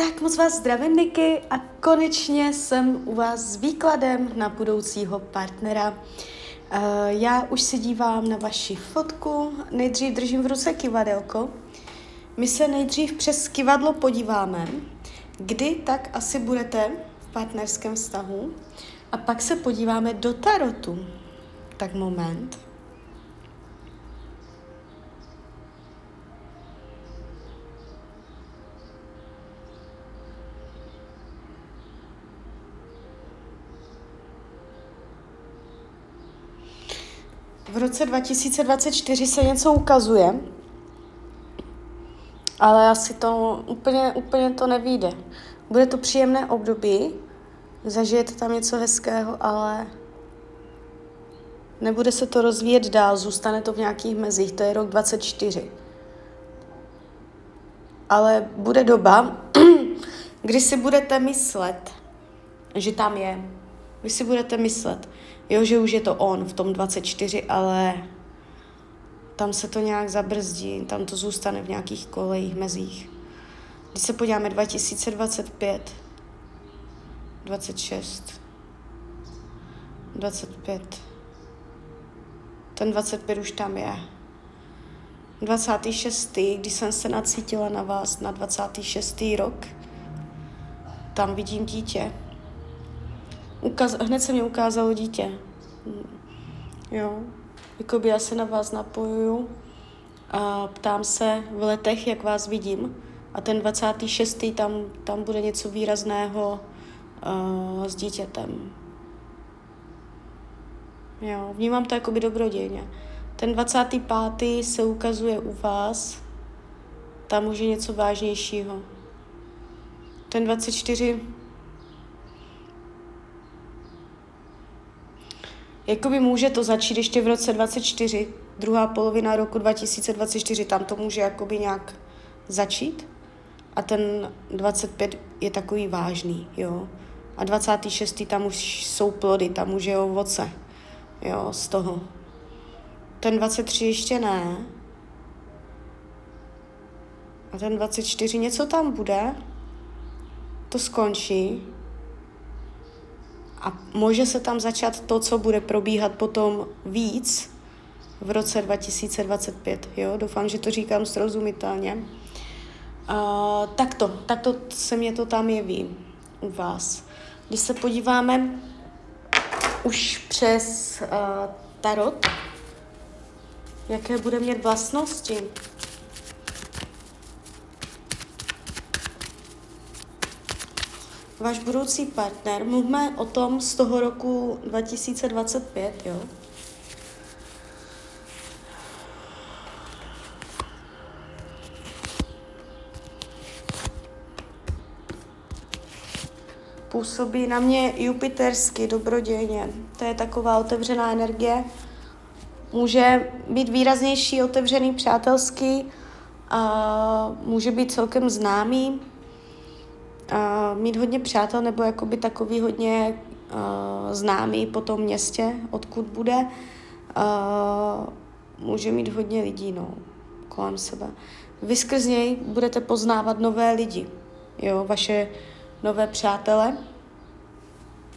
tak moc vás zdravím, Niky, a konečně jsem u vás s výkladem na budoucího partnera. Uh, já už se dívám na vaši fotku, nejdřív držím v ruce kivadelko. My se nejdřív přes kivadlo podíváme, kdy tak asi budete v partnerském vztahu a pak se podíváme do tarotu. Tak moment. V roce 2024 se něco ukazuje, ale asi to úplně, úplně to nevíde. Bude to příjemné období, zažijete tam něco hezkého, ale nebude se to rozvíjet dál, zůstane to v nějakých mezích, to je rok 24. Ale bude doba, kdy si budete myslet, že tam je. Vy si budete myslet, jo, že už je to on v tom 24, ale tam se to nějak zabrzdí, tam to zůstane v nějakých kolejích, mezích. Když se podíváme 2025, 26, 25, ten 25 už tam je. 26. když jsem se nacítila na vás na 26. rok, tam vidím dítě. Ukaz, hned se mi ukázalo dítě. Jo, jakoby já se na vás napojuju a ptám se v letech, jak vás vidím. A ten 26. tam, tam bude něco výrazného uh, s dítětem. Jo, vnímám to jako by dobrodějně. Ten 25. se ukazuje u vás, tam už je něco vážnějšího. Ten 24 Jakoby může to začít ještě v roce 24, druhá polovina roku 2024, tam to může jakoby nějak začít. A ten 25 je takový vážný, jo. A 26. tam už jsou plody, tam už je ovoce, jo, z toho. Ten 23 ještě ne. A ten 24 něco tam bude, to skončí a může se tam začat to, co bude probíhat potom víc v roce 2025. Jo? Doufám, že to říkám srozumitelně. Uh, takto, takto se mě to tam jeví u vás. Když se podíváme už přes uh, tarot, jaké bude mít vlastnosti, váš budoucí partner, mluvme o tom z toho roku 2025, jo? Působí na mě jupitersky, dobrodějně. To je taková otevřená energie. Může být výraznější, otevřený, přátelský, a může být celkem známý, uh, mít hodně přátel nebo jakoby takový hodně uh, známý po tom městě, odkud bude, uh, může mít hodně lidí no, kolem sebe. Vy skrz něj budete poznávat nové lidi, jo, vaše nové přátele,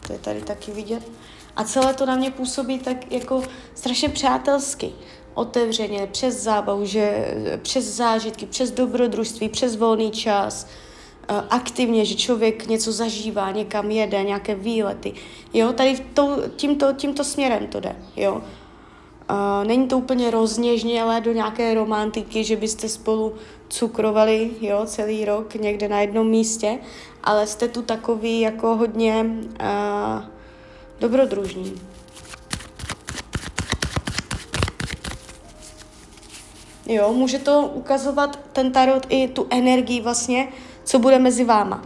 to je tady taky vidět. A celé to na mě působí tak jako strašně přátelsky, otevřeně, přes zábavu, že, přes zážitky, přes dobrodružství, přes volný čas, Eh, aktivně, že člověk něco zažívá, někam jede, nějaké výlety. Jo, tady to, tímto, tímto směrem to jde, jo. Uh, není to úplně rozněžnělé do nějaké romantiky, že byste spolu cukrovali jo, celý rok někde na jednom místě, ale jste tu takový jako hodně uh, dobrodružní. Jo, může to ukazovat ten tarot i tu energii vlastně, co bude mezi váma.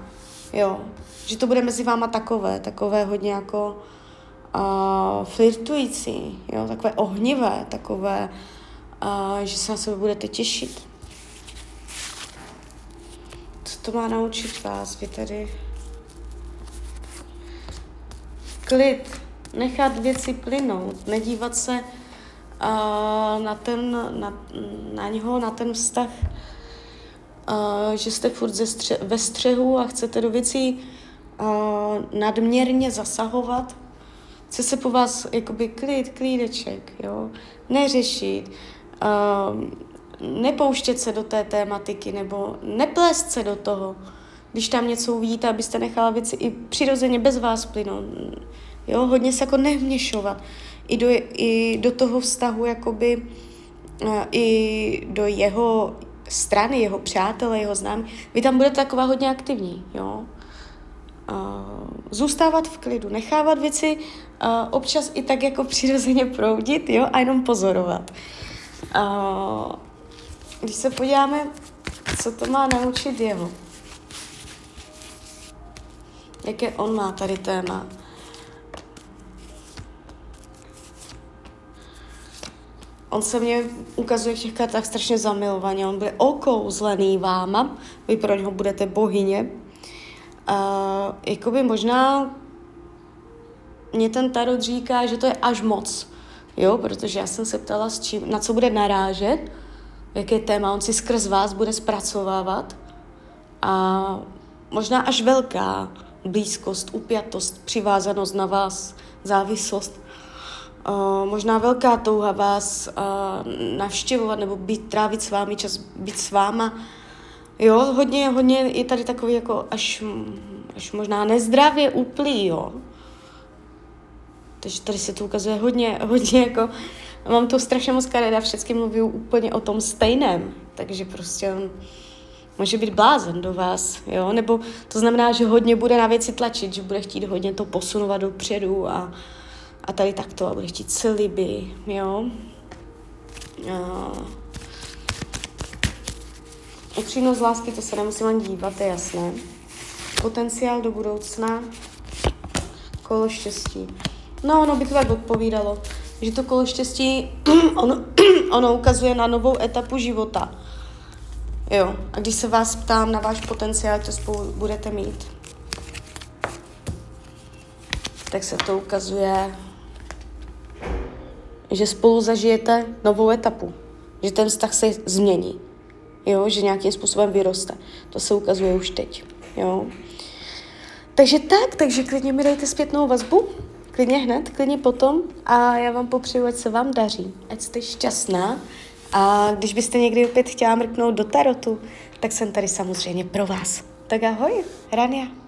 Jo, že to bude mezi váma takové, takové hodně jako uh, flirtující, jo, takové ohnivé, takové, uh, že se na sebe budete těšit. Co to má naučit vás, vy tady? Klid, nechat věci plynout, nedívat se uh, na ten, na, na něho, na ten vztah že jste furt ze stře- ve střehu a chcete do věcí uh, nadměrně zasahovat. Chce se po vás jakoby klid, klídeček, jo, neřešit, uh, nepouštět se do té tématiky nebo neplést se do toho. Když tam něco uvidíte, abyste nechala věci i přirozeně bez vás plynout. Jo, hodně se jako nevměšovat. I do, i do toho vztahu, jakoby, i do jeho strany, jeho přátelé, jeho známí. Vy tam budete taková hodně aktivní, jo. Zůstávat v klidu, nechávat věci občas i tak jako přirozeně proudit, jo, a jenom pozorovat. Když se podíváme, co to má naučit jeho. Jaké on má tady téma. On se mě ukazuje v těch kartách strašně zamilovaně. On bude okouzlený váma. Vy pro něho budete bohyně. Uh, jakoby možná mě ten tarot říká, že to je až moc. Jo, protože já jsem se ptala, s čím, na co bude narážet, jaké téma on si skrz vás bude zpracovávat. A možná až velká blízkost, upjatost, přivázanost na vás, závislost. Uh, možná velká touha vás uh, navštěvovat nebo být, trávit s vámi čas, být s váma. Jo, hodně, hodně je tady takový jako až, až možná nezdravě úplný, jo. Takže tady se to ukazuje hodně, hodně jako, mám to strašně moc karet a všichni mluví úplně o tom stejném, takže prostě on může být blázen do vás, jo, nebo to znamená, že hodně bude na věci tlačit, že bude chtít hodně to posunovat dopředu a, a tady takto a bude chtít sliby, jo. A... Upřímnost lásky, to se nemusím ani dívat, to je jasné. Potenciál do budoucna, kolo štěstí. No, ono by to tak odpovídalo, že to kolo štěstí, ono, ono ukazuje na novou etapu života. Jo, a když se vás ptám na váš potenciál, co spolu budete mít, tak se to ukazuje, že spolu zažijete novou etapu, že ten vztah se změní, jo, že nějakým způsobem vyroste. To se ukazuje už teď, jo. Takže tak, takže klidně mi dejte zpětnou vazbu, klidně hned, klidně potom a já vám popřeju, ať se vám daří, ať jste šťastná a když byste někdy opět chtěla mrknout do tarotu, tak jsem tady samozřejmě pro vás. Tak ahoj, Rania.